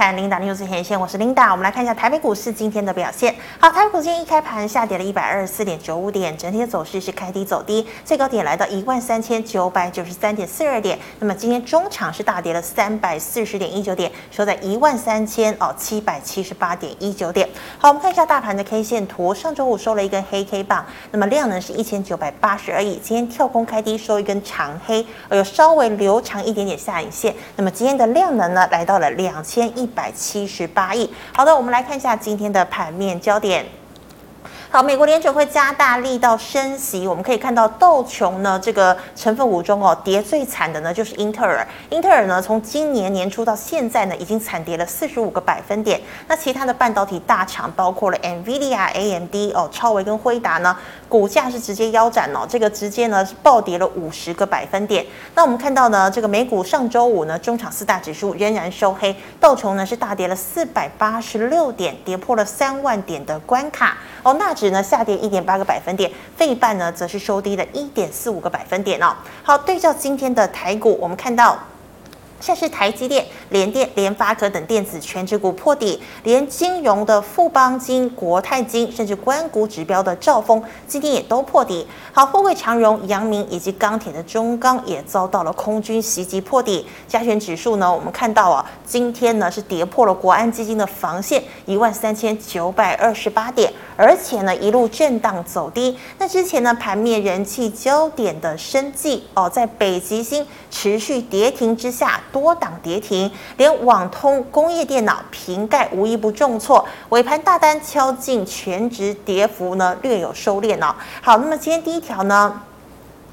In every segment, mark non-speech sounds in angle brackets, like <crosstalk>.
看 Linda News 线，我是 Linda，我们来看一下台北股市今天的表现。好，台北股今天一开盘下跌了一百二十四点九五点，整体的走势是开低走低，最高点来到一万三千九百九十三点四二点。那么今天中场是大跌了三百四十点一九点，收在一万三千哦七百七十八点一九点。好，我们看一下大盘的 K 线图，上周五收了一根黑 K 棒，那么量呢是一千九百八十而已。今天跳空开低收一根长黑，有稍微留长一点点下影线。那么今天的量能呢来到了两千一。一百七十八亿。好的，我们来看一下今天的盘面焦点。好，美国联准会加大力道升息，我们可以看到道琼呢这个成分股中哦，跌最惨的呢就是英特尔。英特尔呢从今年年初到现在呢，已经惨跌了四十五个百分点。那其他的半导体大厂，包括了 NVIDIA、AMD 哦，超微跟辉达呢，股价是直接腰斩哦，这个直接呢是暴跌了五十个百分点。那我们看到呢，这个美股上周五呢，中场四大指数仍然收黑，道琼呢是大跌了四百八十六点，跌破了三万点的关卡哦，那。指呢下跌一点八个百分点，费半呢则是收低了一点四五个百分点哦。好，对照今天的台股，我们看到。像是台积电、联电、联发科等电子权值股破底，连金融的富邦金、国泰金，甚至官股指标的兆丰，今天也都破底。好，货柜长荣、阳明以及钢铁的中钢也遭到了空军袭击破底。加权指数呢，我们看到啊，今天呢是跌破了国安基金的防线一万三千九百二十八点，而且呢一路震荡走低。那之前呢盘面人气焦点的生技哦，在北极星持续跌停之下。多档跌停，连网通、工业电脑、瓶盖无一不重挫，尾盘大单敲进全值，跌幅呢略有收敛哦。好，那么今天第一条呢，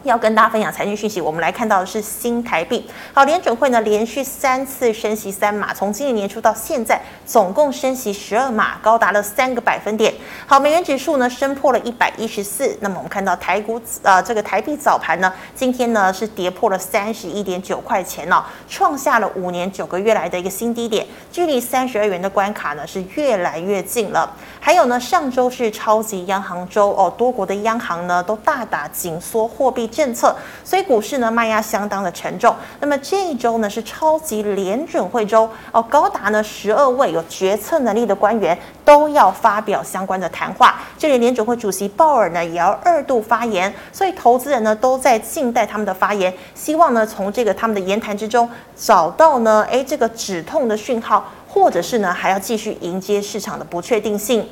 要跟大家分享财经讯息，我们来看到的是新台币。好，联准会呢连续三次升息三码，从今年年初到现在，总共升息十二码，高达了三个百分点。好，美元指数呢升破了一百一十四。那么我们看到台股呃这个台币早盘呢，今天呢是跌破了三十一点九块钱哦，创下了五年九个月来的一个新低点，距离三十二元的关卡呢是越来越近了。还有呢，上周是超级央行周哦，多国的央行呢都大打紧缩货币政策，所以股市呢卖压相当的沉重。那么这一周呢是超级联准会周哦，高达呢十二位有决策能力的官员都要发表相关的谈话。这里联准会主席鲍尔呢也要二度发言，所以投资人呢都在静待他们的发言，希望呢从这个他们的言谈之中找到呢诶这个止痛的讯号，或者是呢还要继续迎接市场的不确定性。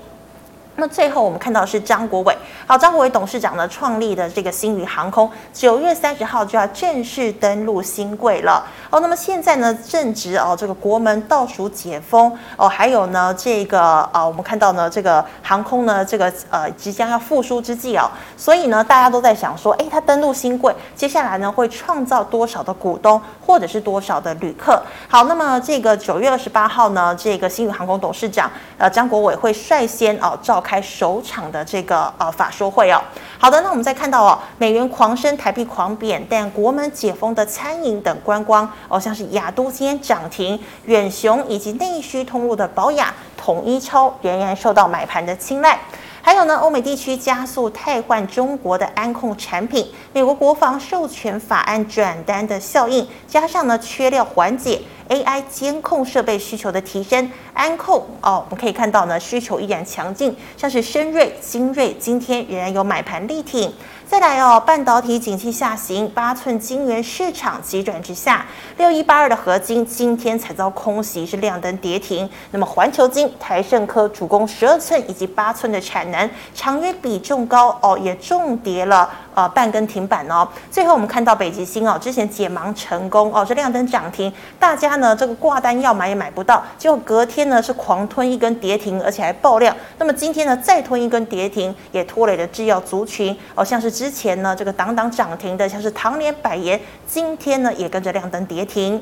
那最后我们看到是张国伟，好，张国伟董事长呢创立的这个星宇航空，九月三十号就要正式登陆新贵了。哦，那么现在呢正值哦这个国门倒数解封哦，还有呢这个啊、我们看到呢这个航空呢这个呃即将要复苏之际哦，所以呢大家都在想说，哎，他登陆新贵，接下来呢会创造多少的股东或者是多少的旅客？好，那么这个九月二十八号呢，这个星宇航空董事长呃张国伟会率先哦召。开首场的这个呃法说会哦，好的，那我们再看到哦，美元狂升，台币狂贬，但国门解封的餐饮等观光哦，像是亚都今天涨停，远雄以及内需通路的保雅、统一超仍然受到买盘的青睐。还有呢，欧美地区加速替换中国的安控产品，美国国防授权法案转单的效应，加上呢缺料缓解，AI 监控设备需求的提升，安控哦，我们可以看到呢需求依然强劲，像是深瑞、精锐今天仍然有买盘力挺。再来哦，半导体景气下行，八寸晶圆市场急转直下，六一八二的合金今天才遭空袭，是亮灯跌停。那么环球晶、台盛科主攻十二寸以及八寸的产能，长约比重高哦，也重跌了呃半根停板哦。最后我们看到北极星哦，之前解盲成功哦，这亮灯涨停，大家呢这个挂单要买也买不到，结果隔天呢是狂吞一根跌停，而且还爆量。那么今天呢再吞一根跌停，也拖累了制药族群哦，像是。之前呢，这个挡挡涨停的，像是唐联、百盐，今天呢也跟着亮灯跌停。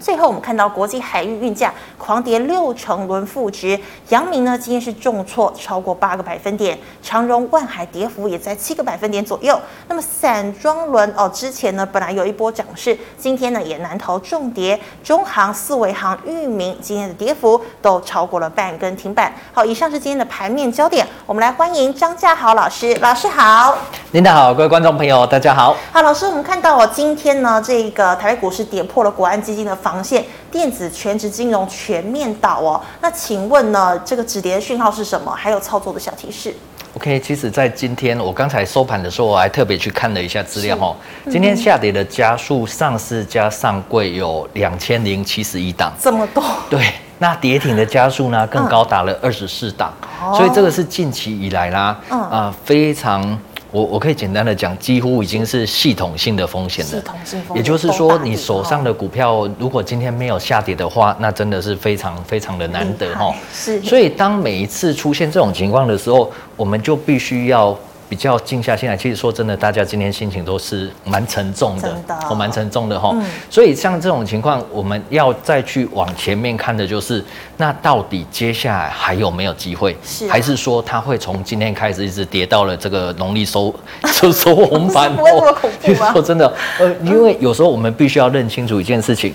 最后，我们看到国际海运运价狂跌六成，轮负值。阳明呢，今天是重挫超过八个百分点，长荣、万海跌幅也在七个百分点左右。那么散装轮哦，之前呢本来有一波涨势，今天呢也难逃重跌。中航、四维航、裕民今天的跌幅都超过了半根停板。好，以上是今天的盘面焦点，我们来欢迎张家豪老师，老师好。您好，各位观众朋友，大家好。好，老师，我们看到哦，今天呢这个台北股市跌破了国安基金的防。防线，电子全值金融全面倒哦。那请问呢，这个止跌讯号是什么？还有操作的小提示。OK，其实，在今天我刚才收盘的时候，我还特别去看了一下资料哈。今天下跌的加速，上市加上柜有两千零七十一档，这么多？对，那跌停的加速呢，更高达了二十四档，嗯、所以这个是近期以来啦，啊、嗯呃，非常。我我可以简单的讲，几乎已经是系统性的风险了。系统性风险，也就是说，你手上的股票如果今天没有下跌的话，那真的是非常非常的难得哈。是。所以当每一次出现这种情况的时候，我们就必须要。比较静下心来，其实说真的，大家今天心情都是蛮沉重的，我，蛮沉重的哈。嗯、所以像这种情况，我们要再去往前面看的就是，那到底接下来还有没有机会？是、啊，还是说它会从今天开始一直跌到了这个农历收 <laughs> 收收红盘？不会这么恐怖吗？<laughs> 说真的，呃，因为有时候我们必须要认清楚一件事情。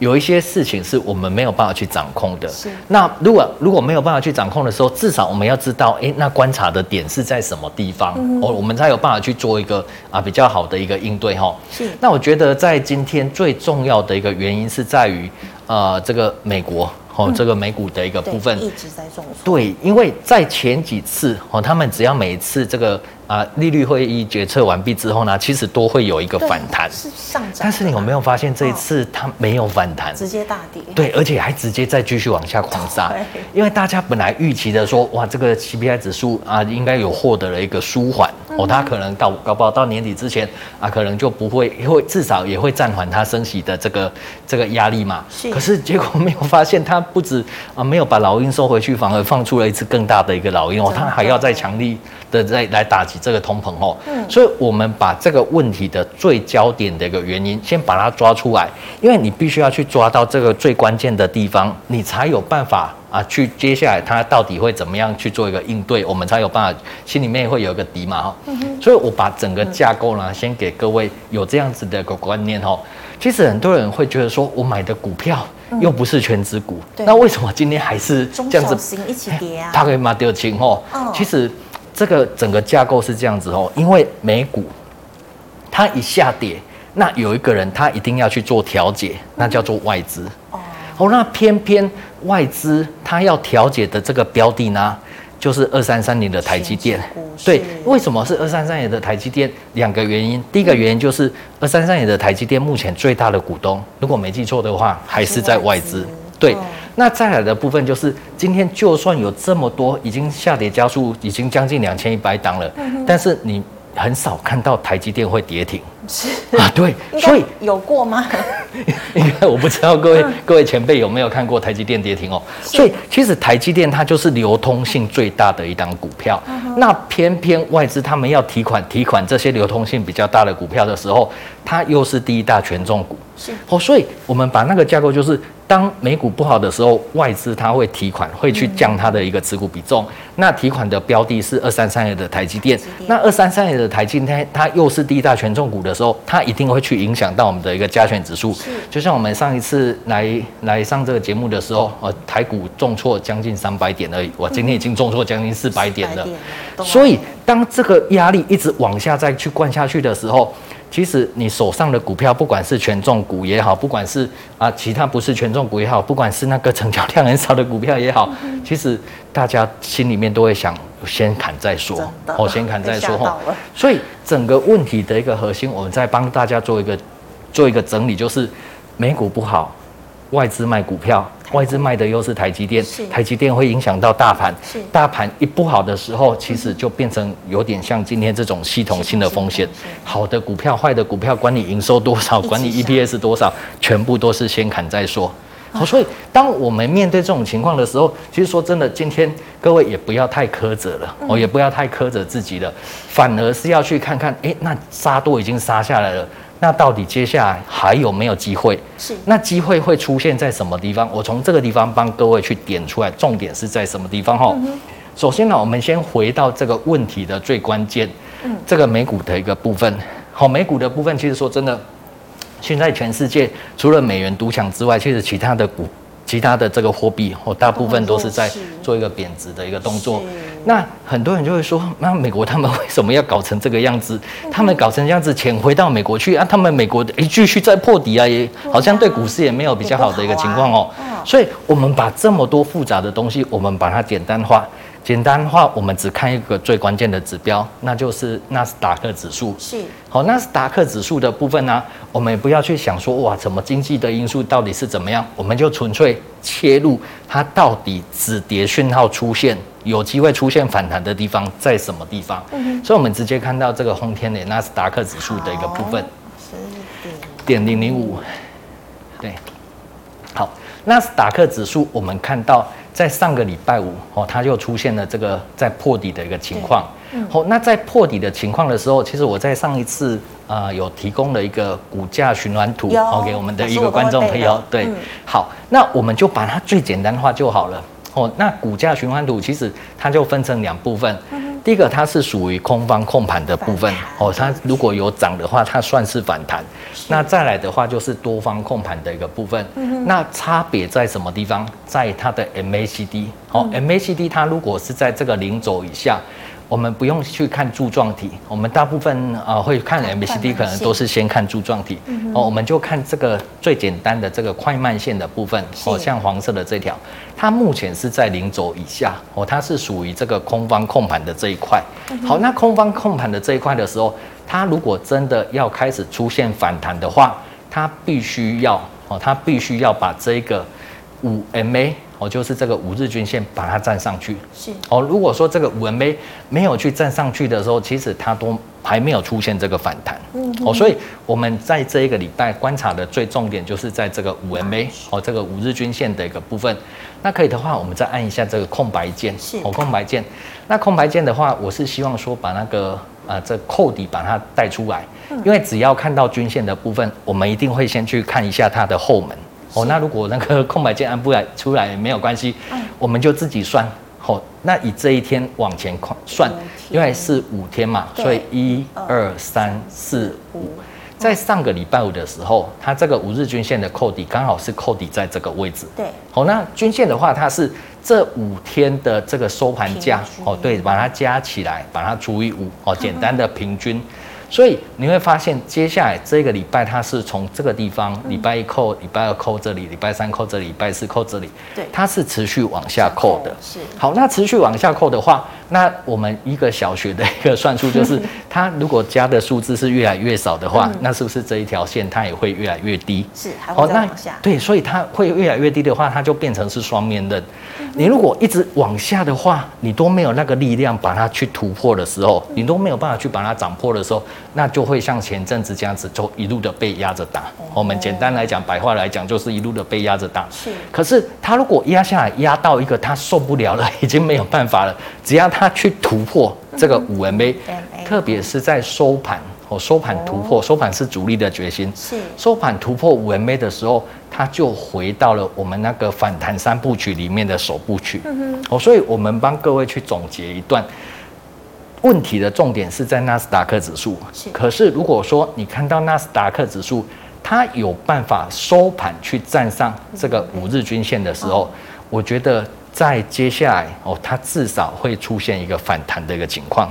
有一些事情是我们没有办法去掌控的。是。那如果如果没有办法去掌控的时候，至少我们要知道，哎，那观察的点是在什么地方，哦，我们才有办法去做一个啊比较好的一个应对哈。是。那我觉得在今天最重要的一个原因是在于，呃，这个美国。哦，这个美股的一个部分一直在重挫。对，因为在前几次哦，他们只要每一次这个啊利率会议决策完毕之后呢，其实都会有一个反弹，是上涨。但是你有没有发现这一次它没有反弹，直接大跌？对，而且还直接再继续往下狂杀。<laughs> 因为大家本来预期的说，哇，这个 CPI 指数啊，应该有获得了一个舒缓哦，它可能到搞不好到年底之前啊，可能就不会会至少也会暂缓它升息的这个这个压力嘛。是。可是结果没有发现它。不止啊，没有把老鹰收回去，反而放出了一只更大的一个老鹰哦，它还要再强力的在来打击这个通膨哦。嗯，所以我们把这个问题的最焦点的一个原因，先把它抓出来，因为你必须要去抓到这个最关键的地方，你才有办法啊，去接下来它到底会怎么样去做一个应对，我们才有办法心里面会有一个底嘛哈。嗯哼，所以我把整个架构呢，先给各位有这样子的一个观念哦。其实很多人会觉得说，我买的股票。又不是全值股，嗯、那为什么今天还是这样子？一起跌啊！它可以嘛丢清哦。其实这个整个架构是这样子哦，因为美股它一下跌，那有一个人他一定要去做调节，那叫做外资。哦，哦，那偏偏外资他要调节的这个标的呢？就是二三三零的台积电，对，为什么是二三三零的台积电？两个原因，第一个原因就是二三三零的台积电目前最大的股东，如果没记错的话，还是在外资。对，那再来的部分就是今天就算有这么多已经下跌加速，已经将近两千一百档了，但是你很少看到台积电会跌停。是啊，对，<laughs> 所以有过吗？<laughs> 应该我不知道各位各位前辈有没有看过台积电跌停哦。所以其实台积电它就是流通性最大的一档股票。那偏偏外资他们要提款提款这些流通性比较大的股票的时候，它又是第一大权重股。是哦，所以我们把那个架构就是。当美股不好的时候，外资它会提款，会去降它的一个持股比重。那提款的标的是二三三二的台积电。那二三三二的台积电，它又是第一大权重股的时候，它一定会去影响到我们的一个加权指数。就像我们上一次来来上这个节目的时候，呃，台股重挫将近三百点而已，我今天已经重挫将近四百点了。所以当这个压力一直往下再去灌下去的时候，其实你手上的股票，不管是权重股也好，不管是啊其他不是权重股也好，不管是那个成交量很少的股票也好，其实大家心里面都会想，先砍再说，哦，先砍再说哈。所以整个问题的一个核心，我们再帮大家做一个做一个整理，就是美股不好，外资卖股票。外资卖的又是台积电，台积电会影响到大盘，大盘一不好的时候，其实就变成有点像今天这种系统性的风险。好的股票、坏的股票，管你营收多少，管你 EPS 多少，全部都是先砍再说。好，所以当我们面对这种情况的时候，其实说真的，今天各位也不要太苛责了，哦，也不要太苛责自己了，反而是要去看看，诶，那杀多已经杀下来了。那到底接下来还有没有机会？是，那机会会出现在什么地方？我从这个地方帮各位去点出来，重点是在什么地方？哈、嗯，首先呢，我们先回到这个问题的最关键，嗯，这个美股的一个部分。好，美股的部分，其实说真的，现在全世界除了美元独强之外，其实其他的股。其他的这个货币，哦，大部分都是在做一个贬值的一个动作。那很多人就会说，那美国他们为什么要搞成这个样子？他们搞成这样子，钱回到美国去啊？他们美国的诶继续在破底啊，也好像对股市也没有比较好的一个情况哦。所以，我们把这么多复杂的东西，我们把它简单化。简单话，我们只看一个最关键的指标，那就是纳斯达克指数。是，好，纳斯达克指数的部分呢，我们也不要去想说哇，怎么经济的因素到底是怎么样，我们就纯粹切入它到底止跌讯号出现，有机会出现反弹的地方在什么地方。所以，我们直接看到这个红天的纳斯达克指数的一个部分，十点零零五。对，好，纳斯达克指数，我们看到。在上个礼拜五哦，它就出现了这个在破底的一个情况。嗯，好，那在破底的情况的时候，其实我在上一次啊、呃、有提供了一个股价循环图，哦，给我们的一个观众朋友。对，嗯、好，那我们就把它最简单化就好了。哦，那股价循环图其实它就分成两部分。嗯第一个，它是属于空方控盘的部分哦，它如果有涨的话，它算是反弹。那再来的话，就是多方控盘的一个部分。那差别在什么地方？在它的 MACD 哦，MACD 它如果是在这个零轴以下。我们不用去看柱状体，我们大部分啊、呃、会看 MACD，可能都是先看柱状体。哦，我们就看这个最简单的这个快慢线的部分。哦，像黄色的这条，它目前是在零轴以下。哦，它是属于这个空方控盘的这一块。好，那空方控盘的这一块的时候，它如果真的要开始出现反弹的话，它必须要哦，它必须要把这个五 MA。哦，就是这个五日均线把它站上去。是哦，如果说这个五 MA 没有去站上去的时候，其实它都还没有出现这个反弹。嗯。哦，所以我们在这一个礼拜观察的最重点就是在这个五 MA 哦，这个五日均线的一个部分。那可以的话，我们再按一下这个空白键。是哦，空白键。那空白键的话，我是希望说把那个啊、呃、这扣底把它带出来，因为只要看到均线的部分，我们一定会先去看一下它的后门。哦，那如果那个 <laughs> 空白键按不来出来也没有关系，嗯、我们就自己算。哦，那以这一天往前算，因为是五天嘛，所以一二三四五，在上个礼拜五的时候，它这个五日均线的扣底刚好是扣底在这个位置。对，好，那均线的话，它是这五天的这个收盘价。哦，对，把它加起来，把它除以五，哦，简单的平均。嗯所以你会发现，接下来这个礼拜它是从这个地方，礼拜一扣，礼拜二扣这里，礼拜三扣这里，礼拜四扣这里，对，它是持续往下扣的。是。好，那持续往下扣的话，那我们一个小学的一个算术就是，<laughs> 它如果加的数字是越来越少的话，那是不是这一条线它也会越来越低？是，还会再往下。对，所以它会越来越低的话，它就变成是双面刃。你如果一直往下的话，你都没有那个力量把它去突破的时候，你都没有办法去把它涨破的时候。那就会像前阵子这样子，就一路的被压着打。我们简单来讲，白话来讲，就是一路的被压着打。是。可是他如果压下来，压到一个他受不了了，已经没有办法了，只要他去突破这个五 MA，特别是在收盘哦，收盘突破，收盘是主力的决心。是。收盘突破五 MA 的时候，他就回到了我们那个反弹三部曲里面的首部曲。嗯哼。哦，所以我们帮各位去总结一段。问题的重点是在纳斯达克指数，是。可是如果说你看到纳斯达克指数，它有办法收盘去站上这个五日均线的时候，嗯、我觉得在接下来哦，它至少会出现一个反弹的一个情况。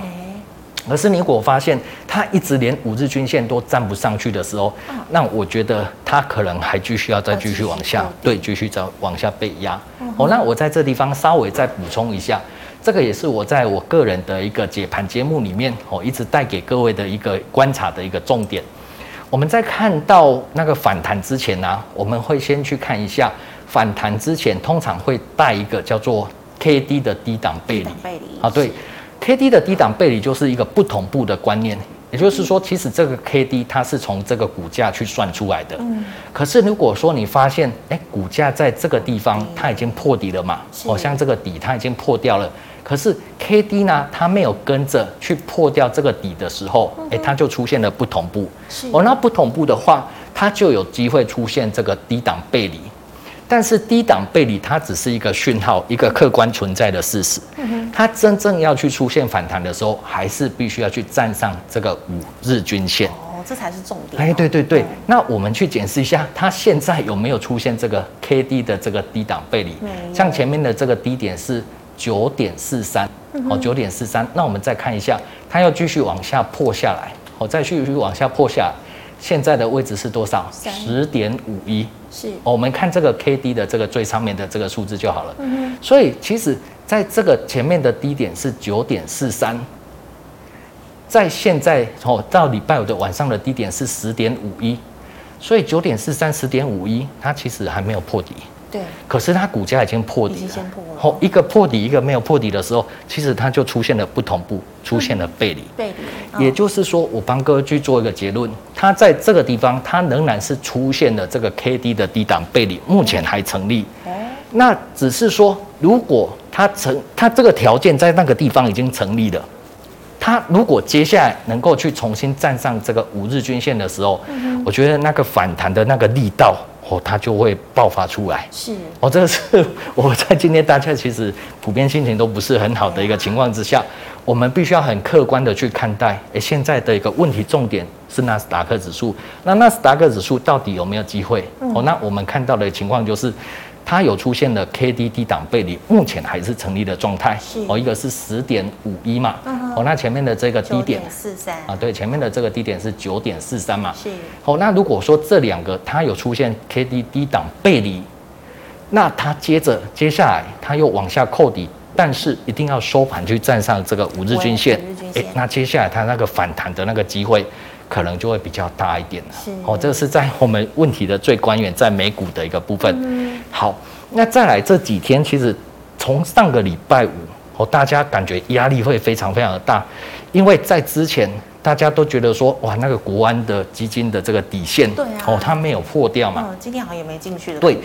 可是你如果发现它一直连五日均线都站不上去的时候，嗯、那我觉得它可能还继续要再继续往下，对，继续再往下被压。嗯、哦，那我在这地方稍微再补充一下。这个也是我在我个人的一个解盘节目里面，我，一直带给各位的一个观察的一个重点。我们在看到那个反弹之前呢、啊，我们会先去看一下反弹之前通常会带一个叫做 K D 的低档背离。背离啊，对，K D 的低档背离就是一个不同步的观念。也就是说，其实这个 K D 它是从这个股价去算出来的。嗯。可是如果说你发现，哎，股价在这个地方它已经破底了嘛，哦，像这个底它已经破掉了。可是 K D 呢，它没有跟着去破掉这个底的时候，哎，它就出现了不同步。是。哦，那不同步的话，它就有机会出现这个低档背离。但是低档背离它只是一个讯号，一个客观存在的事实。嗯哼。它真正要去出现反弹的时候，还是必须要去站上这个五日均线。这才是重点。哎，对对对，那我们去检视一下，它现在有没有出现这个 K D 的这个低档背离？像前面的这个低点是九点四三，哦，九点四三。那我们再看一下，它要继续往下破下来，哦，再继续往下破下来，现在的位置是多少？十点五一。是，我们看这个 K D 的这个最上面的这个数字就好了。嗯，所以其实在这个前面的低点是九点四三，在现在哦到礼拜五的晚上的低点是十点五一，所以九点四三十点五一，它其实还没有破底。对，可是它股价已经破底了。好，一个破底，一个没有破底的时候，其实它就出现了不同步，出现了背离。背离。也就是说，我帮各位去做一个结论，它在这个地方，它仍然是出现了这个 K D 的低档背离，目前还成立。那只是说，如果它成，它这个条件在那个地方已经成立了，它如果接下来能够去重新站上这个五日均线的时候，我觉得那个反弹的那个力道。哦，它就会爆发出来。是哦，这个是 <laughs> 我在今天大家其实普遍心情都不是很好的一个情况之下，我们必须要很客观的去看待。诶，现在的一个问题重点是纳斯达克指数。那纳斯达克指数到底有没有机会？哦，那我们看到的情况就是。它有出现了 K D 低档背离，目前还是成立的状态。哦，一个是十点五一嘛，哦，那前面的这个低点四三啊，对，前面的这个低点是九点四三嘛。是。哦，那如果说这两个它有出现 K D 低档背离，那它接着接下来它又往下扣底，但是一定要收盘去站上这个五日均线。哎，那接下来它那个反弹的那个机会。可能就会比较大一点了。是哦，这个是在我们问题的最关键，在美股的一个部分。嗯。好，那再来这几天，其实从上个礼拜五，哦，大家感觉压力会非常非常的大，因为在之前大家都觉得说，哇，那个国安的基金的这个底线，对啊，哦，它没有破掉嘛。嗯，今天好像也没进去的。对。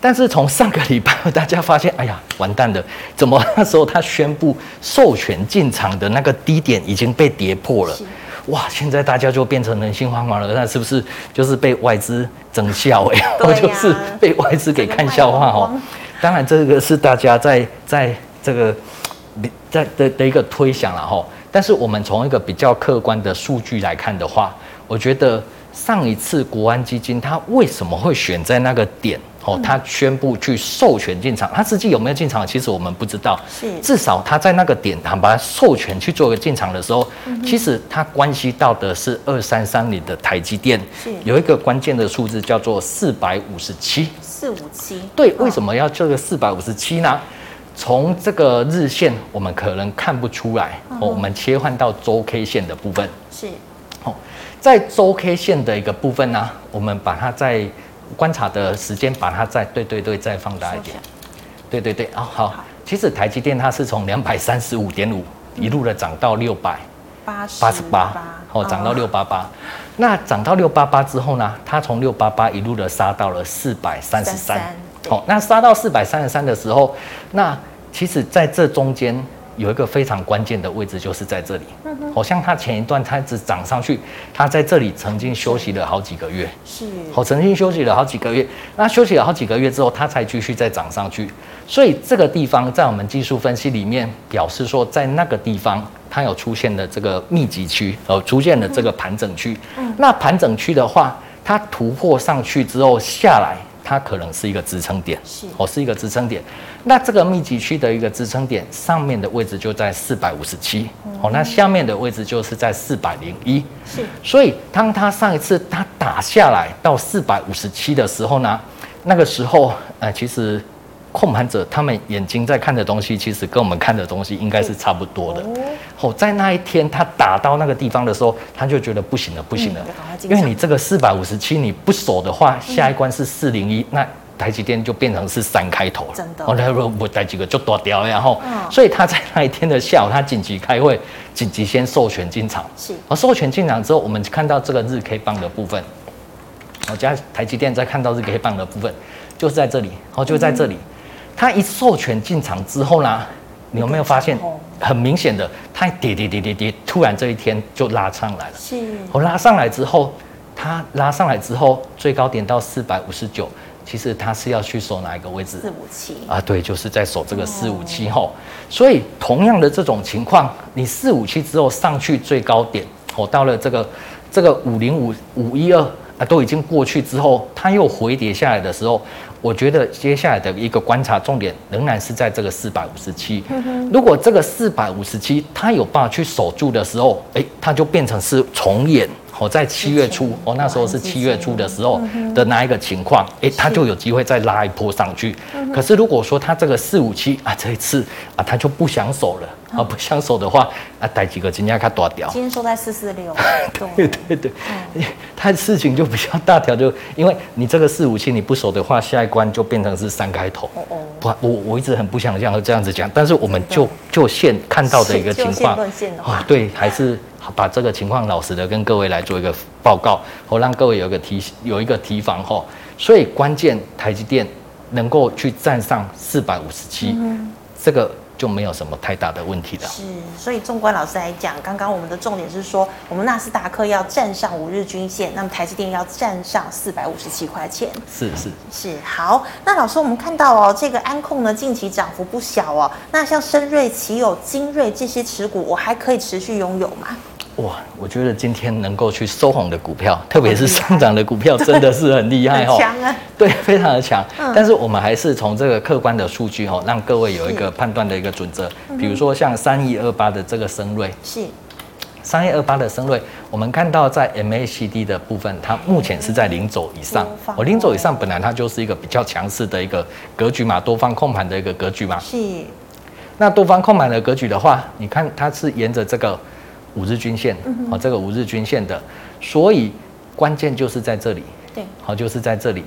但是从上个礼拜，大家发现，哎呀，完蛋了，怎么那时候他宣布授权进场的那个低点已经被跌破了？哇！现在大家就变成人心惶惶了，那是不是就是被外资整笑哎？或 <laughs> 就是被外资给看笑话哦？当然，这个是大家在在这个在的的一个推想了哈。但是我们从一个比较客观的数据来看的话，我觉得上一次国安基金它为什么会选在那个点？哦，他宣布去授权进场，他实际有没有进场？其实我们不知道。是，至少他在那个点，他把他授权去做一个进场的时候，其实他关系到的是二三三零的台积电，是有一个关键的数字叫做四百五十七。四五七。对，为什么要这个四百五十七呢？从这个日线我们可能看不出来。哦，我们切换到周 K 线的部分。是。哦，在周 K 线的一个部分呢，我们把它在。观察的时间，把它再对对对再放大一点，对对对。啊、哦、好，其实台积电它是从两百三十五点五一路的涨到六百八十八，哦涨到六八八，那涨到六八八之后呢，它从六八八一路的杀到了四百三十三，好，那杀到四百三十三的时候，那其实在这中间。有一个非常关键的位置，就是在这里。好像它前一段它只涨上去，它在这里曾经休息了好几个月。是。好，曾经休息了好几个月。那休息了好几个月之后，它才继续再涨上去。所以这个地方在我们技术分析里面表示说，在那个地方它有出现的这个密集区，呃，出现了这个盘整区。嗯。那盘整区的话，它突破上去之后下来。它可能是一个支撑点，是哦，是一个支撑点。那这个密集区的一个支撑点上面的位置就在四百五十七，哦，那下面的位置就是在四百零一。是，所以当它上一次它打下来到四百五十七的时候呢，那个时候，呃，其实。控盘者他们眼睛在看的东西，其实跟我们看的东西应该是差不多的。哦，在那一天他打到那个地方的时候，他就觉得不行了，不行了，因为你这个四百五十七你不守的话，下一关是四零一，那台积电就变成是三开头了。真的，哦，那如果不带几个就躲掉，然后，所以他在那一天的下午，他紧急开会，紧急先授权进场。是，而授权进场之后，我们看到这个日 K 棒的部分，我家台积电在看到日 K 棒的部分，就是在这里，哦，就在这里。它一授权进场之后呢，你有没有发现很明显的，它跌跌跌跌跌，突然这一天就拉上来了。是，我拉上来之后，它拉上来之后，最高点到四百五十九，其实它是要去守哪一个位置？四五七啊，对，就是在守这个四五七后。所以同样的这种情况，你四五七之后上去最高点，我到了这个这个五零五五一二啊都已经过去之后，它又回跌下来的时候，我觉得接下来的一个观察重点仍然是在这个四百五十七。如果这个四百五十七它有办法去守住的时候，哎，它就变成是重演。哦在七月初，哦，那时候是七月初的时候的那一个情况，哎，它就有机会再拉一波上去。可是如果说它这个四五七啊，这一次啊，它就不想守了啊，不想守的话啊，带几个今天看多条。今天收在四四六。对 <laughs> 对对，它事情就比较大条，就因为你这个四五七你不守的话，下一关就变成是三开头。哦哦。不，我我一直很不想这样这样子讲，但是我们就就现看到的一个情况啊，对，还是。把这个情况老实的跟各位来做一个报告，好让各位有一个提有一个提防吼。所以关键台积电能够去站上四百五十七，这个。就没有什么太大的问题了。是，所以纵观老师来讲，刚刚我们的重点是说，我们纳斯达克要站上五日均线，那么台积电要站上四百五十七块钱。是是是，好。那老师，我们看到哦，这个安控呢近期涨幅不小哦。那像深瑞、奇友、精锐这些持股，我还可以持续拥有吗？哇，我觉得今天能够去收红的股票，特别是上涨的股票，真的是很厉害哦。强啊！<laughs> 对，非常的强。嗯。但是我们还是从这个客观的数据哦，让各位有一个判断的一个准则。比如说像三一二八的这个升瑞，是。三一二八的升瑞，我们看到在 MACD 的部分，它目前是在零轴以上。我，零轴以上本来它就是一个比较强势的一个格局嘛，多方控盘的一个格局嘛。是。那多方控盘的格局的话，你看它是沿着这个。五日均线，好，这个五日均线的，所以关键就是在这里，对，好，就是在这里。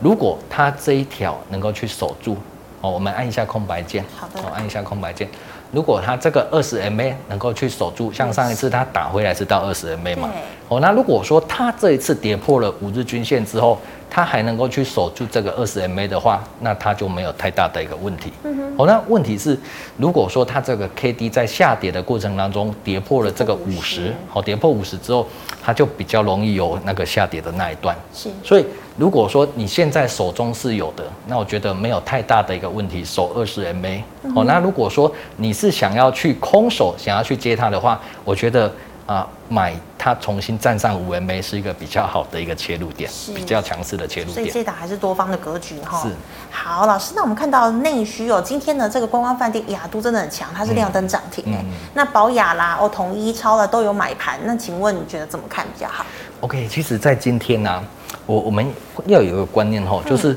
如果它这一条能够去守住，哦，我们按一下空白键，好的，按一下空白键。如果它这个二十 MA 能够去守住，像上一次它打回来是到二十 MA 嘛，哦，那如果说它这一次跌破了五日均线之后，它还能够去守住这个二十 MA 的话，那它就没有太大的一个问题。嗯哼。哦，那问题是，如果说它这个 KD 在下跌的过程当中跌破了这个五十，好，跌破五十之后，它就比较容易有那个下跌的那一段。是。所以，如果说你现在手中是有的，那我觉得没有太大的一个问题，守二十 MA。哦，那如果说你是想要去空手，想要去接它的话，我觉得。啊，买它重新站上五 MA 是一个比较好的一个切入点，比较强势的切入点。所以这档还是多方的格局哈。是。好，老师，那我们看到内需哦，今天的这个观光饭店亚都真的很强，它是亮灯涨停哎。嗯嗯、那宝雅啦、哦统一超了都有买盘，那请问你觉得怎么看比较好？OK，其实，在今天呢、啊，我我们要有一个观念哈，就是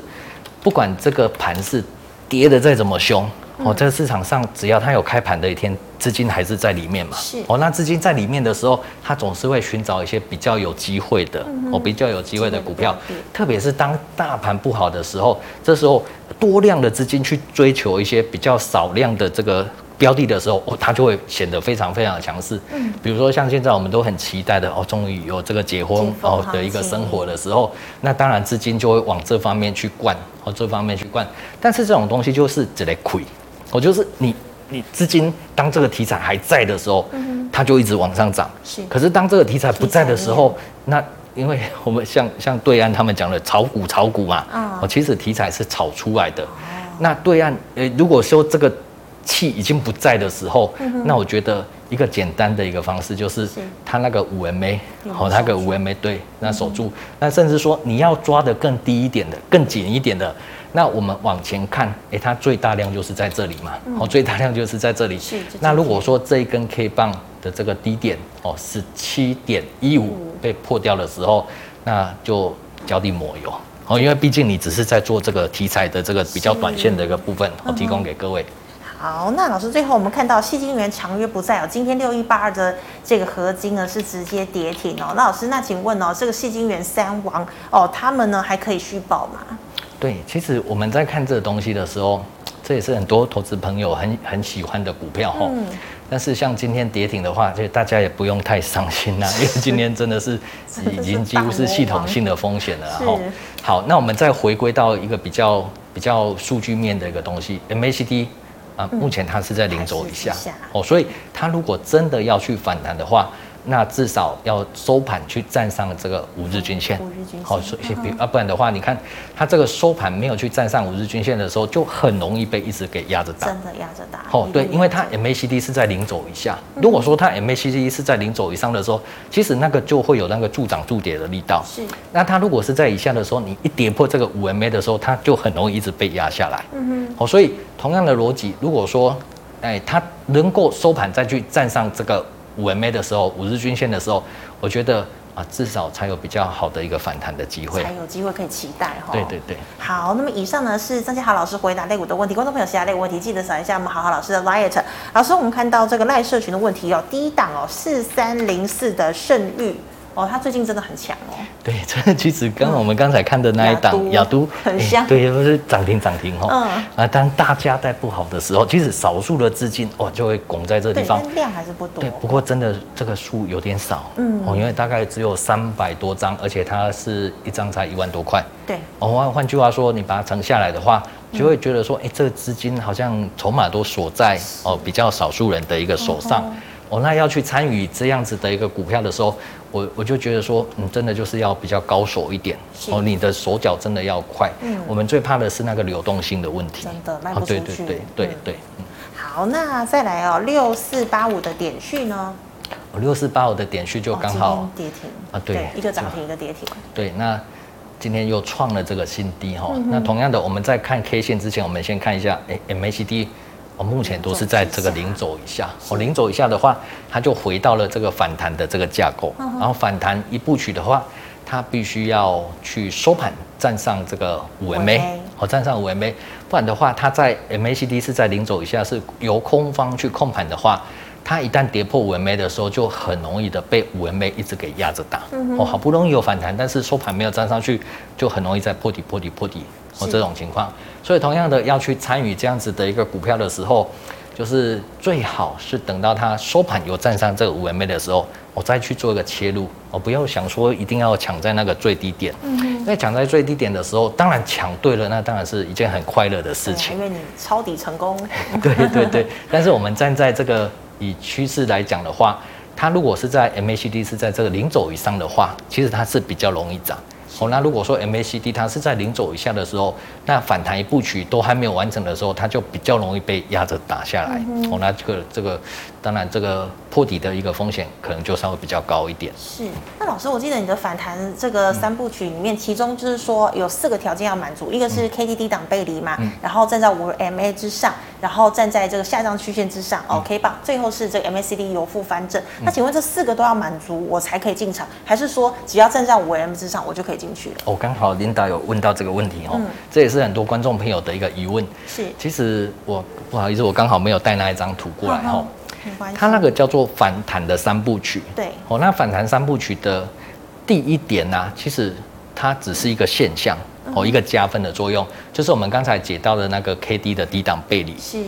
不管这个盘是跌的再怎么凶。哦，这个市场上只要它有开盘的一天，资金还是在里面嘛。是。哦，那资金在里面的时候，它总是会寻找一些比较有机会的，哦，比较有机会的股票。特别是当大盘不好的时候，这时候多量的资金去追求一些比较少量的这个标的的时候，哦，它就会显得非常非常的强势。嗯。比如说像现在我们都很期待的，哦，终于有这个结婚哦的一个生活的时候，那当然资金就会往这方面去灌，哦，这方面去灌。但是这种东西就是只能亏。我就是你，你资金当这个题材还在的时候，它就一直往上涨。是。可是当这个题材不在的时候，那因为 <laughs> 我们像像对岸他们讲的炒股炒股嘛，哦，其实题材是炒出来的。那对岸，呃，如果说这个气已经不在的时候，那我觉得一个简单的一个方式就是，它那个五 MA，哦，那个五 MA 对，那守住。那甚至说你要抓得更低一点的，更紧一点的。那我们往前看，哎，它最大量就是在这里嘛，哦、嗯，最大量就是在这里。是。那如果说这一根 K 棒的这个低点哦，十七点一五被破掉的时候，那就脚底抹油哦，因为毕竟你只是在做这个题材的这个比较短线的一个部分，我提供给各位。好，那老师最后我们看到矽晶元长约不在哦，今天六一八二的这个合金呢是直接跌停哦。那老师，那请问哦，这个矽晶元三王哦，他们呢还可以续保吗？对，其实我们在看这个东西的时候，这也是很多投资朋友很很喜欢的股票哈。嗯。但是像今天跌停的话，就大家也不用太伤心啦，<laughs> 因为今天真的是已经几乎是系统性的风险了。然后，好，那我们再回归到一个比较比较数据面的一个东西，MACD 啊，目前它是在零轴以下哦，所以它如果真的要去反弹的话。那至少要收盘去站上这个五日均线。五日均线。好，所以比啊，不然的话，你看它这个收盘没有去站上五日均线的时候，就很容易被一直给压着打。真的压着打。哦，对，因为它 MACD 是在零轴以下。如果说它 MACD 是在零轴以上的时候，其实那个就会有那个助涨助跌的力道。是。那它如果是在以下的时候，你一跌破这个五 MA 的时候，它就很容易一直被压下来。嗯哼。好，所以同样的逻辑，如果说哎，它能够收盘再去站上这个五 MA 的时候，五日均线的时候，我觉得啊，至少才有比较好的一个反弹的机会，才有机会可以期待哈。对对对。好，那么以上呢是张家豪老师回答类股的问题，观众朋友其他类股问题记得扫一下我们好好老师的 liet。老师，我们看到这个赖社群的问题哦，第一档哦，四三零四的胜钰。哦，他最近真的很强哦。对，这其实跟我们刚才看的那一档亚都很像，欸、对，不是涨停涨停哦。嗯。啊，当大家在不好的时候，其实少数的资金哦就会拱在这个地方。量还是不多。对，不过真的这个数有点少。嗯。哦，因为大概只有三百多张，而且它是一张才一万多块。对。哦，换换句话说，你把它乘下来的话，就会觉得说，哎、欸，这个资金好像筹码都锁在哦比较少数人的一个手上。嗯哦，那要去参与这样子的一个股票的时候，我我就觉得说，你，真的就是要比较高手一点哦，你的手脚真的要快。嗯，我们最怕的是那个流动性的问题。真的卖不出去。对对对对对。嗯。好，那再来哦，六四八五的点序呢？哦，六四八五的点序就刚好跌停啊，对，一个涨停，一个跌停。对，那今天又创了这个新低哈。那同样的，我们在看 K 线之前，我们先看一下，哎，MACD。我目前都是在这个零轴以下，哦，零轴以下的话，它就回到了这个反弹的这个架构，然后反弹一部曲的话，它必须要去收盘站上这个五 MA，哦，站上五 MA，不然的话，它在 MACD 是在零轴以下，是由空方去控盘的话，它一旦跌破五 MA 的时候，就很容易的被五 MA 一直给压着打，哦，好不容易有反弹，但是收盘没有站上去，就很容易再破底破底破底。哦，这种情况，所以同样的要去参与这样子的一个股票的时候，就是最好是等到它收盘有站上这个五 MA 的时候，我再去做一个切入。我不要想说一定要抢在那个最低点，嗯，因为抢在最低点的时候，当然抢对了，那当然是一件很快乐的事情，因为你抄底成功。<laughs> 对对对，但是我们站在这个以趋势来讲的话，它如果是在 MACD 是在这个零轴以上的话，其实它是比较容易涨。哦，那如果说 MACD 它是在零轴以下的时候，那反弹一部曲都还没有完成的时候，它就比较容易被压着打下来。哦，那这个这个，当然这个破底的一个风险可能就稍微比较高一点。是，那老师，我记得你的反弹这个三部曲里面，其中就是说有四个条件要满足，一个是 K D D 档背离嘛，然后站在五 MA 之上，然后站在这个下降曲线之上，OK 吧？最后是这个 MACD 由负翻正。那请问这四个都要满足我才可以进场，还是说只要站在五 MA 之上我就可以进去了？哦，刚好琳达有问到这个问题哦，嗯、这也是很多观众朋友的一个疑问。是，其实我不好意思，我刚好没有带那一张图过来哈。没关系。它那个叫做反弹的三部曲。对。哦，那反弹三部曲的第一点呢、啊，其实它只是一个现象，哦，一个加分的作用，就是我们刚才解到的那个 K D 的低档背离。是。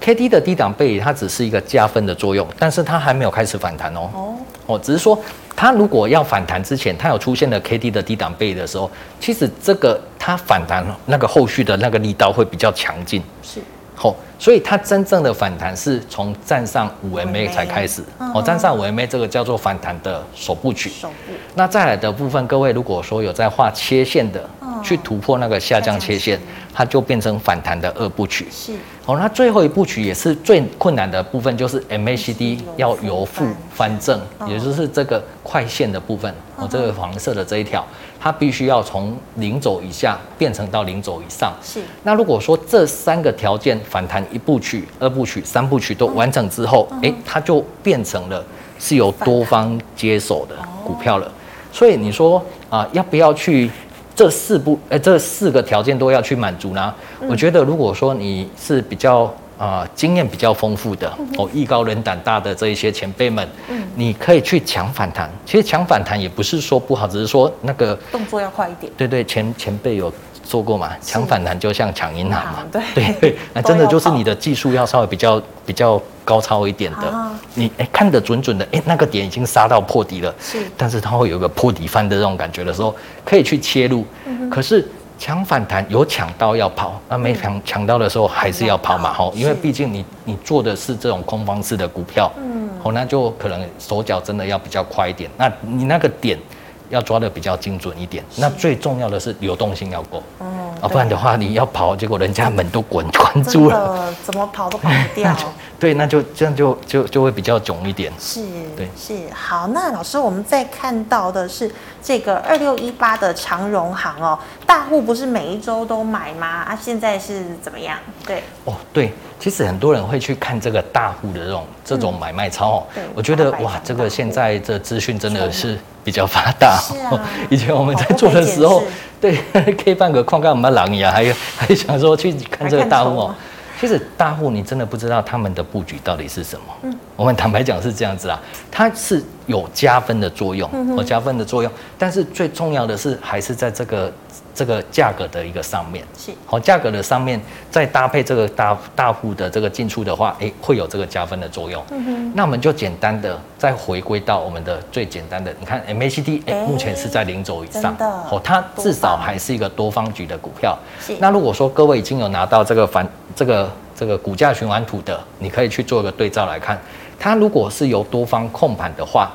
K D 的低档背离，它只是一个加分的作用，但是它还没有开始反弹哦。哦。哦，只是说。它如果要反弹之前，它有出现了 K D 的低档背离的时候，其实这个它反弹那个后续的那个力道会比较强劲。是，好，所以它真正的反弹是从站上五 M A 才开始。哦，站上五 M A 这个叫做反弹的首部曲。首部。那再来的部分，各位如果说有在画切线的，去突破那个下降切线，它就变成反弹的二部曲。是。哦，那最后一部曲也是最困难的部分，就是 MACD 要由负翻正，也就是这个快线的部分。哦，这个黄色的这一条，它必须要从零轴以下变成到零轴以上。是。那如果说这三个条件反弹一部曲、二部曲、三部曲都完成之后，哎，它就变成了是由多方接手的股票了。所以你说啊，要不要去？这四步，呃，这四个条件都要去满足呢。嗯、我觉得，如果说你是比较啊、呃、经验比较丰富的，嗯、哦，艺高人胆大的这一些前辈们，嗯，你可以去抢反弹。其实抢反弹也不是说不好，只是说那个动作要快一点。对对，前前辈有做过嘛，抢反弹就像抢银行嘛。对对对，<laughs> 那真的就是你的技术要稍微比较比较高超一点的。啊、你哎看得准准的，哎那个点已经杀到破底了，是，但是它会有个破底翻的这种感觉的时候，可以去切入。可是抢反弹有抢到要跑，那没抢抢到的时候还是要跑嘛，吼、嗯，因为毕竟你你做的是这种空方式的股票，嗯，哦，那就可能手脚真的要比较快一点。那你那个点要抓的比较精准一点。那最重要的是流动性要够。嗯。啊，不然的话你要跑，结果人家门都关关住了，怎么跑都跑不掉。对，<laughs> 那就这样就就就会比较囧一点。是，对，是。好，那老师，我们再看到的是这个二六一八的长荣行哦，大户不是每一周都买吗？啊，现在是怎么样？对。哦，对。其实很多人会去看这个大户的这种这种买卖操哦，我觉得哇，这个现在这资讯真的是比较发达。以前我们在做的时候，对 <laughs> 可以办个矿干嘛狼牙，还有 <laughs> 还想说去看这个大户哦。其实大户你真的不知道他们的布局到底是什么。嗯，我们坦白讲是这样子啊，它是有加分的作用，有加分的作用，但是最重要的是还是在这个。这个价格的一个上面。是。好，价格的上面再搭配这个大大户的这个进出的话，哎，会有这个加分的作用。嗯哼，那我们就简单的再回归到我们的最简单的，你看 MACD，哎，目前是在零轴以上，哦，它至少还是一个多方局的股票。是，那如果说各位已经有拿到这个反这个这个股价循环图的，你可以去做一个对照来看，它如果是由多方控盘的话。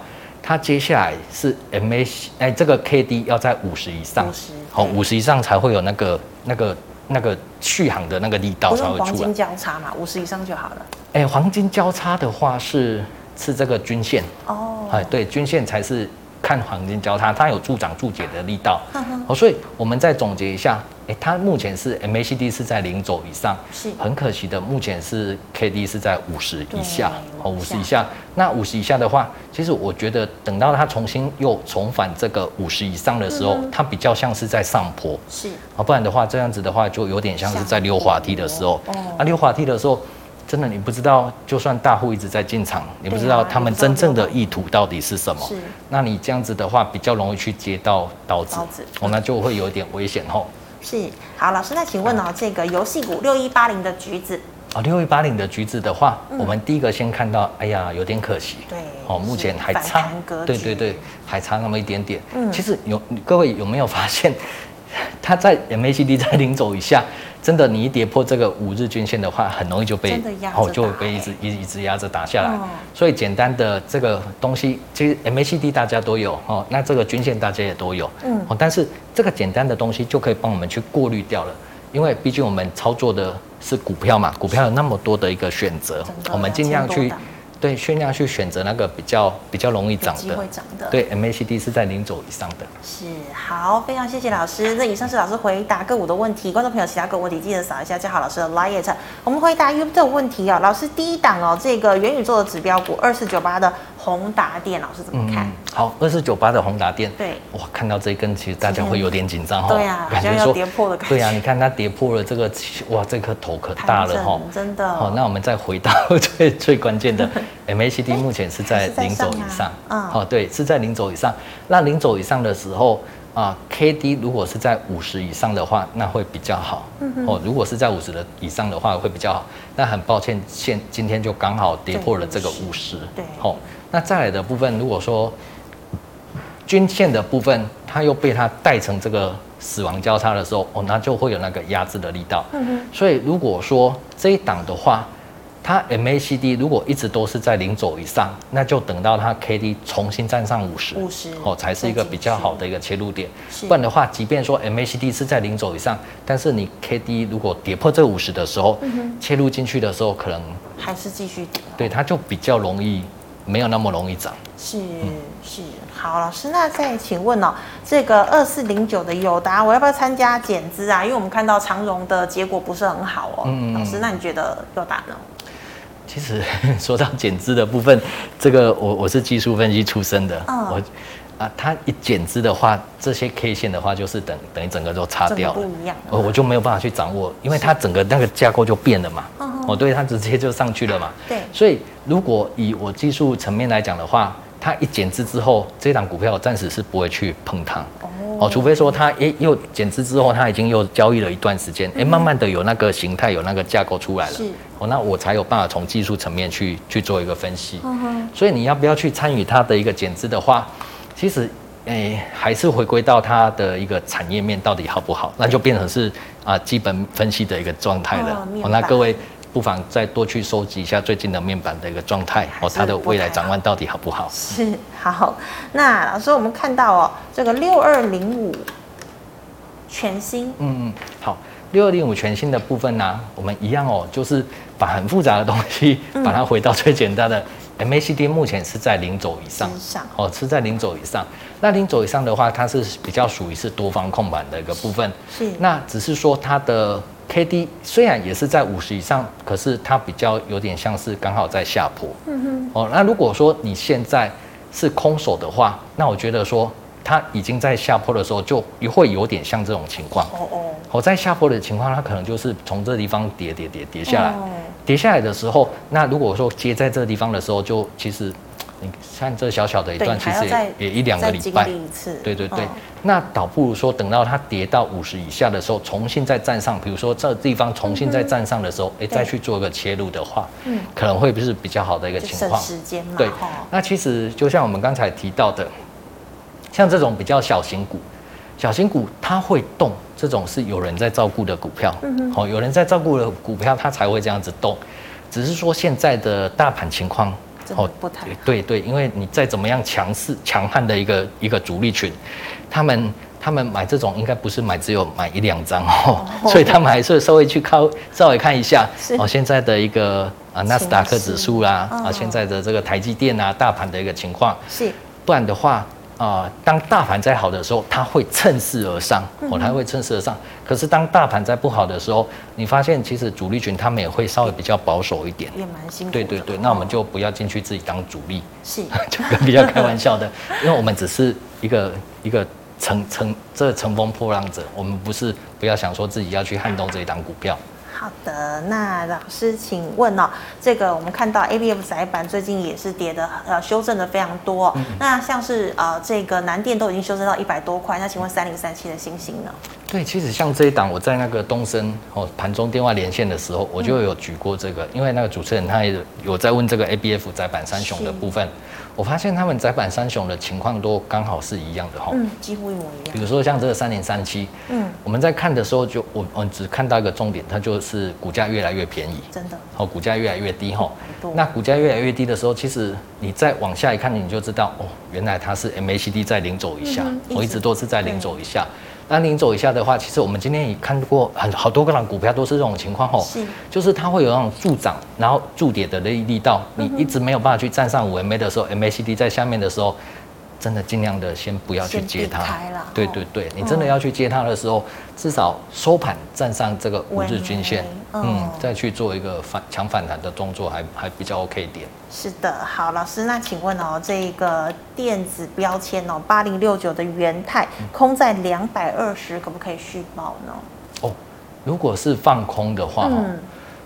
它接下来是 MA，哎，这个 KD 要在五十以上，好，五十以上才会有那个那个那个续航的那个力道才会出来。黄金交叉嘛，五十以上就好了。哎，黄金交叉的话是是这个均线哦，哎，对，均线才是看黄金交叉，它有助涨助解的力道。哦，所以我们再总结一下。欸、它目前是 MACD 是在零轴以上，是很可惜的。目前是 KD 是在五十以下，哦，五十以下。那五十以下的话，其实我觉得等到它重新又重返这个五十以上的时候，它比较像是在上坡，是啊，不然的话这样子的话就有点像是在溜滑梯的时候。哦啊，溜滑梯的时候，真的你不知道，就算大户一直在进场，你不知道他们真正的意图到底是什么。是，那你这样子的话，比较容易去接到刀子，哦，那就会有点危险哦。是好，老师，那请问哦，这个游戏股六一八零的橘子哦，六一八零的橘子的话，嗯、我们第一个先看到，哎呀，有点可惜，对，哦，目前还差，对对对，还差那么一点点。嗯，其实有各位有没有发现，<laughs> 它在 MACD 在零走以下？真的，你一跌破这个五日均线的话，很容易就被哦，就会被一直一一直压着打下来。所以简单的这个东西，其实 MACD 大家都有哦，那这个均线大家也都有。嗯，哦，但是这个简单的东西就可以帮我们去过滤掉了，因为毕竟我们操作的是股票嘛，股票有那么多的一个选择，我们尽量去。对，尽量去选择那个比较比较容易涨的，会涨的。对，MACD 是在零轴以上的。是，好，非常谢谢老师。那以上是老师回答个股的问题，观众朋友其他个股问题记得扫一下嘉好老师的 Lite。我们回答 YouTube 的问题啊，老师第一档哦，这个元宇宙的指标股二四九八的。宏达电老师怎么看？嗯、好，二四九八的宏达电，对，哇，看到这一根，其实大家会有点紧张哈。对呀、啊，感觉要跌破的感觉。对呀、啊，你看它跌破了这个，哇，这颗头可大了哈，真的。好，那我们再回到 <laughs> 最最关键的，<laughs> MACD 目前是在零轴以上。嗯，好，对，是在零轴以上。那零轴以上的时候。啊，K D 如果是在五十以上的话，那会比较好。嗯哼哦，如果是在五十的以上的话，会比较好。那很抱歉，现今天就刚好跌破了这个五十。对，好、哦，那再来的部分，如果说均线的部分，它又被它带成这个死亡交叉的时候，哦，那就会有那个压制的力道。嗯哼，所以如果说这一档的话，它 MACD 如果一直都是在零轴以上，那就等到它 KD 重新站上五十，五十哦，才是一个比较好的一个切入点。不然的话，即便说 MACD 是在零轴以上，但是你 KD 如果跌破这五十的时候，嗯、切入进去的时候，可能还是继续跌。对，它就比较容易，没有那么容易涨。是是，好，老师，那再请问哦，这个二四零九的友达，我要不要参加减资啊？因为我们看到长荣的结果不是很好哦。嗯，老师，那你觉得友达呢？其实 <laughs> 说到减资的部分，这个我我是技术分析出身的，嗯、我啊，它一减资的话，这些 K 线的话，就是等等于整个都擦掉了，不一样我我就没有办法去掌握，因为它整个那个架构就变了嘛，我对它直接就上去了嘛，对，所以如果以我技术层面来讲的话，它一减资之后，这档股票暂时是不会去碰它。哦，除非说它诶又减资之后，它已经又交易了一段时间，诶，慢慢的有那个形态，有那个架构出来了，是。哦，那我才有办法从技术层面去去做一个分析。嗯哼，所以你要不要去参与它的一个减资的话，其实诶还是回归到它的一个产业面到底好不好，那就变成是啊基本分析的一个状态了。哦，那各位不妨再多去收集一下最近的面板的一个状态哦，它的未来展望到底好不好？是好。那老师，我们看到哦，这个六二零五全新，嗯嗯，好，六二零五全新的部分呢、啊，我们一样哦，就是把很复杂的东西，把它回到最简单的。MACD 目前是在零轴以上，上哦，是在零轴以上。那零轴以上的话，它是比较属于是多方控盘的一个部分。是。那只是说它的 KD 虽然也是在五十以上，可是它比较有点像是刚好在下坡。嗯哼。哦，那如果说你现在是空手的话，那我觉得说它已经在下坡的时候，就会有点像这种情况。哦哦。哦，在下坡的情况，它可能就是从这个地方跌跌跌跌下来。哦跌下来的时候，那如果说接在这个地方的时候，就其实你看这小小的一段，其实也也一两个礼拜，对对对。那倒不如说等到它跌到五十以下的时候，重新再站上，比如说这地方重新再站上的时候，哎，再去做一个切入的话，嗯，可能会不是比较好的一个情况。时间嘛，对。那其实就像我们刚才提到的，像这种比较小型股。小型股它会动，这种是有人在照顾的股票，好，有人在照顾的股票，它才会这样子动。只是说现在的大盘情况，哦，不太对对，因为你再怎么样强势强悍的一个一个主力群，他们他们买这种应该不是买只有买一两张哦，<laughs> 所以他们还是稍微去靠稍微看一下哦，现在的一个啊纳斯达克指数啦，啊现在的这个台积电啊大盘的一个情况，是，不然的话。啊、呃，当大盘在好的时候，它会趁势而上，哦，它会趁势而上。可是当大盘在不好的时候，你发现其实主力群他们也会稍微比较保守一点，也蛮辛苦。对对对，那我们就不要进去自己当主力，是，<laughs> 就跟比较开玩笑的，因为我们只是一个一个乘乘这乘风破浪者，我们不是不要想说自己要去撼动这一档股票。好的，那老师请问哦，这个我们看到 A B F 窄板最近也是跌的呃修正的非常多，嗯、那像是呃这个南电都已经修正到一百多块，那请问三零三七的星星呢？对，其实像这一档，我在那个东升哦盘中电话连线的时候，我就有举过这个，嗯、因为那个主持人他也有在问这个 A B F 窄板三雄的部分。我发现他们窄板三雄的情况都刚好是一样的哈，嗯，几乎一模一样。比如说像这个三零三七，嗯，我们在看的时候就我我只看到一个重点，它就是股价越来越便宜，真的，哦，股价越来越低哈。那股价越来越低的时候，其实你再往下一看，你就知道哦，原来它是 MACD 在零轴以下，我一直都是在零轴以下。那零轴以下的话，其实我们今天也看过很好多个人股票都是这种情况吼，是，就是它会有那种助涨然后助跌的力力道，你一直没有办法去站上五 MA 的时候，MACD 在下面的时候。真的尽量的先不要去接它，对对对，你真的要去接它的时候，至少收盘站上这个五日均线，嗯，再去做一个反强反弹的动作，还还比较 OK 点。是的，好，老师，那请问哦，这个电子标签哦，八零六九的元泰空在两百二十，可不可以续抱呢？哦，如果是放空的话，嗯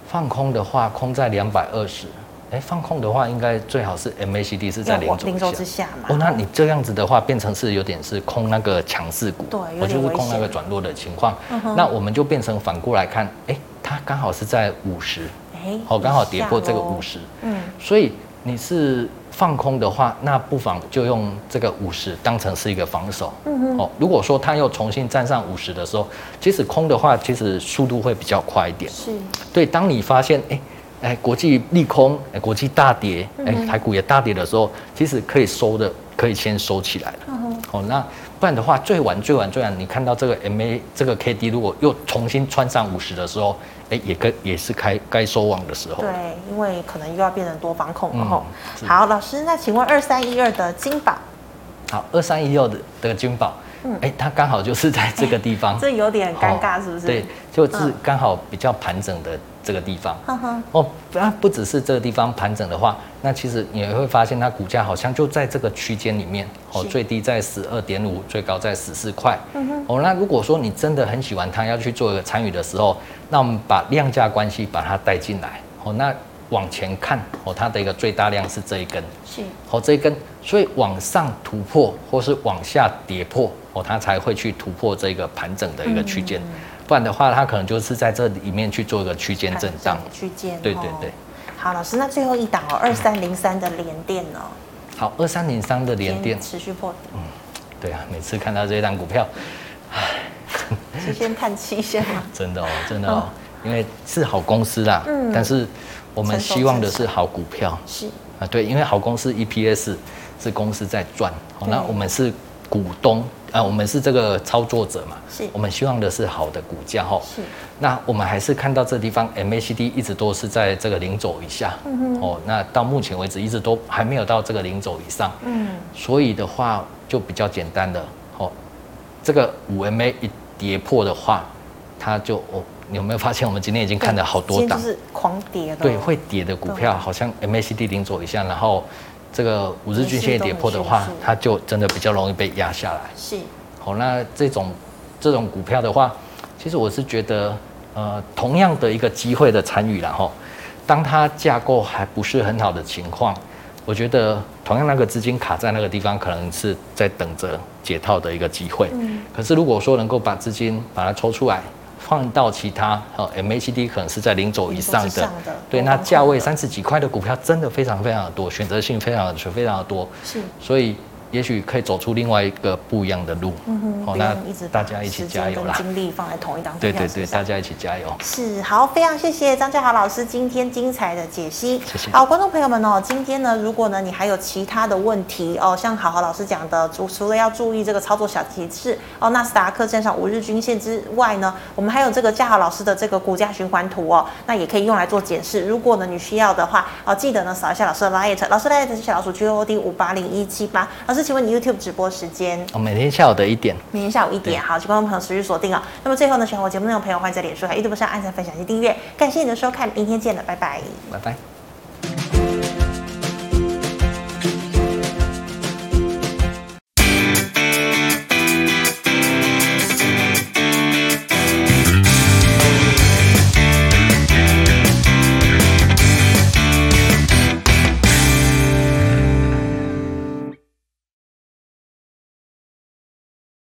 放空的话，空在两百二十。哎，放空的话，应该最好是 MACD 是在零轴之下嘛。哦，那你这样子的话，变成是有点是空那个强势股，对，我就是空那个转弱的情况。嗯、哼那我们就变成反过来看，哎，它刚好是在五十，哎，好，刚好跌破这个五十。嗯，所以你是放空的话，那不妨就用这个五十当成是一个防守。嗯哼，哦，如果说它又重新站上五十的时候，其实空的话，其实速度会比较快一点。是，对，当你发现，哎。哎，国际利空，哎，国际大跌，哎，台股也大跌的时候，其实可以收的，可以先收起来了。嗯、哦，那不然的话，最晚最晚最晚，你看到这个 MA 这个 KD 如果又重新穿上五十的时候，哎，也该也是开该收网的时候。对，因为可能又要变成多方控了。吼、嗯，好，老师，那请问二三一二的金宝？好，二三一二的的金宝。嗯，哎，它刚好就是在这个地方，<laughs> 这有点尴尬，是不是？对，就是刚好比较盘整的这个地方。哦，那不只是这个地方盘整的话，那其实你也会发现它股价好像就在这个区间里面。哦，最低在十二点五，最高在十四块。哦，那如果说你真的很喜欢它，要去做一个参与的时候，那我们把量价关系把它带进来。哦，那。往前看哦，它的一个最大量是这一根，是哦这一根，所以往上突破或是往下跌破哦，它才会去突破这个盘整的一个区间，嗯、不然的话，它可能就是在这里面去做一个区间震荡。区间，对对对。好，老师，那最后一档哦，二三零三的连电呢？好，二三零三的连电持续破底。嗯，对啊，每次看到这一档股票，唉，是先叹气先吗？<laughs> 真的哦，真的哦。因为是好公司啦，嗯，但是我们希望的是好股票，是。啊，对，因为好公司 EPS 是公司在赚，好，那我们是股东。啊，我们是这个操作者嘛，是。我们希望的是好的股价哈。是，那我们还是看到这地方 MACD 一直都是在这个零轴以下，哦，那到目前为止一直都还没有到这个零轴以上，嗯，所以的话就比较简单的，哦，这个五 MA 一跌破的话，它就哦，你有没有发现我们今天已经看了好多档是狂跌的，对，会跌的股票好像 MACD 零走一下，然后。这个五日均线跌破的话，它就真的比较容易被压下来。是，好，那这种这种股票的话，其实我是觉得，呃，同样的一个机会的参与，然后，当它架构还不是很好的情况，我觉得同样那个资金卡在那个地方，可能是在等着解套的一个机会。嗯。可是如果说能够把资金把它抽出来。放到其他哦，MACD 可能是在零轴以上的，上的对，那价位三十几块的股票真的非常非常的多，选择性非常的非常的多，是，所以。也许可以走出另外一个不一样的路。嗯哼，好，那大家一起加油啦！精力放在同一档股票。对对对，大家一起加油。是，好，非常谢谢张家豪老师今天精彩的解析。谢谢。好，观众朋友们哦，今天呢，如果呢你还有其他的问题哦，像豪豪老师讲的，除除了要注意这个操作小提示哦，纳斯达克站上五日均线之外呢，我们还有这个嘉豪老师的这个股价循环图哦，那也可以用来做检视。如果呢你需要的话哦，记得呢扫一下老师的 LINE，老师 LINE 是小老鼠 G O D 五八零一七八。老师，请问你 YouTube 直播？时间哦，每天下午的一点，每天下午一点，好，请观众朋友持续锁定哦。那么最后呢，喜欢我节目内容的朋友，欢迎在脸书和 YouTube 上按赞、分享及订阅。感谢你的收看，明天见了，拜拜，拜拜。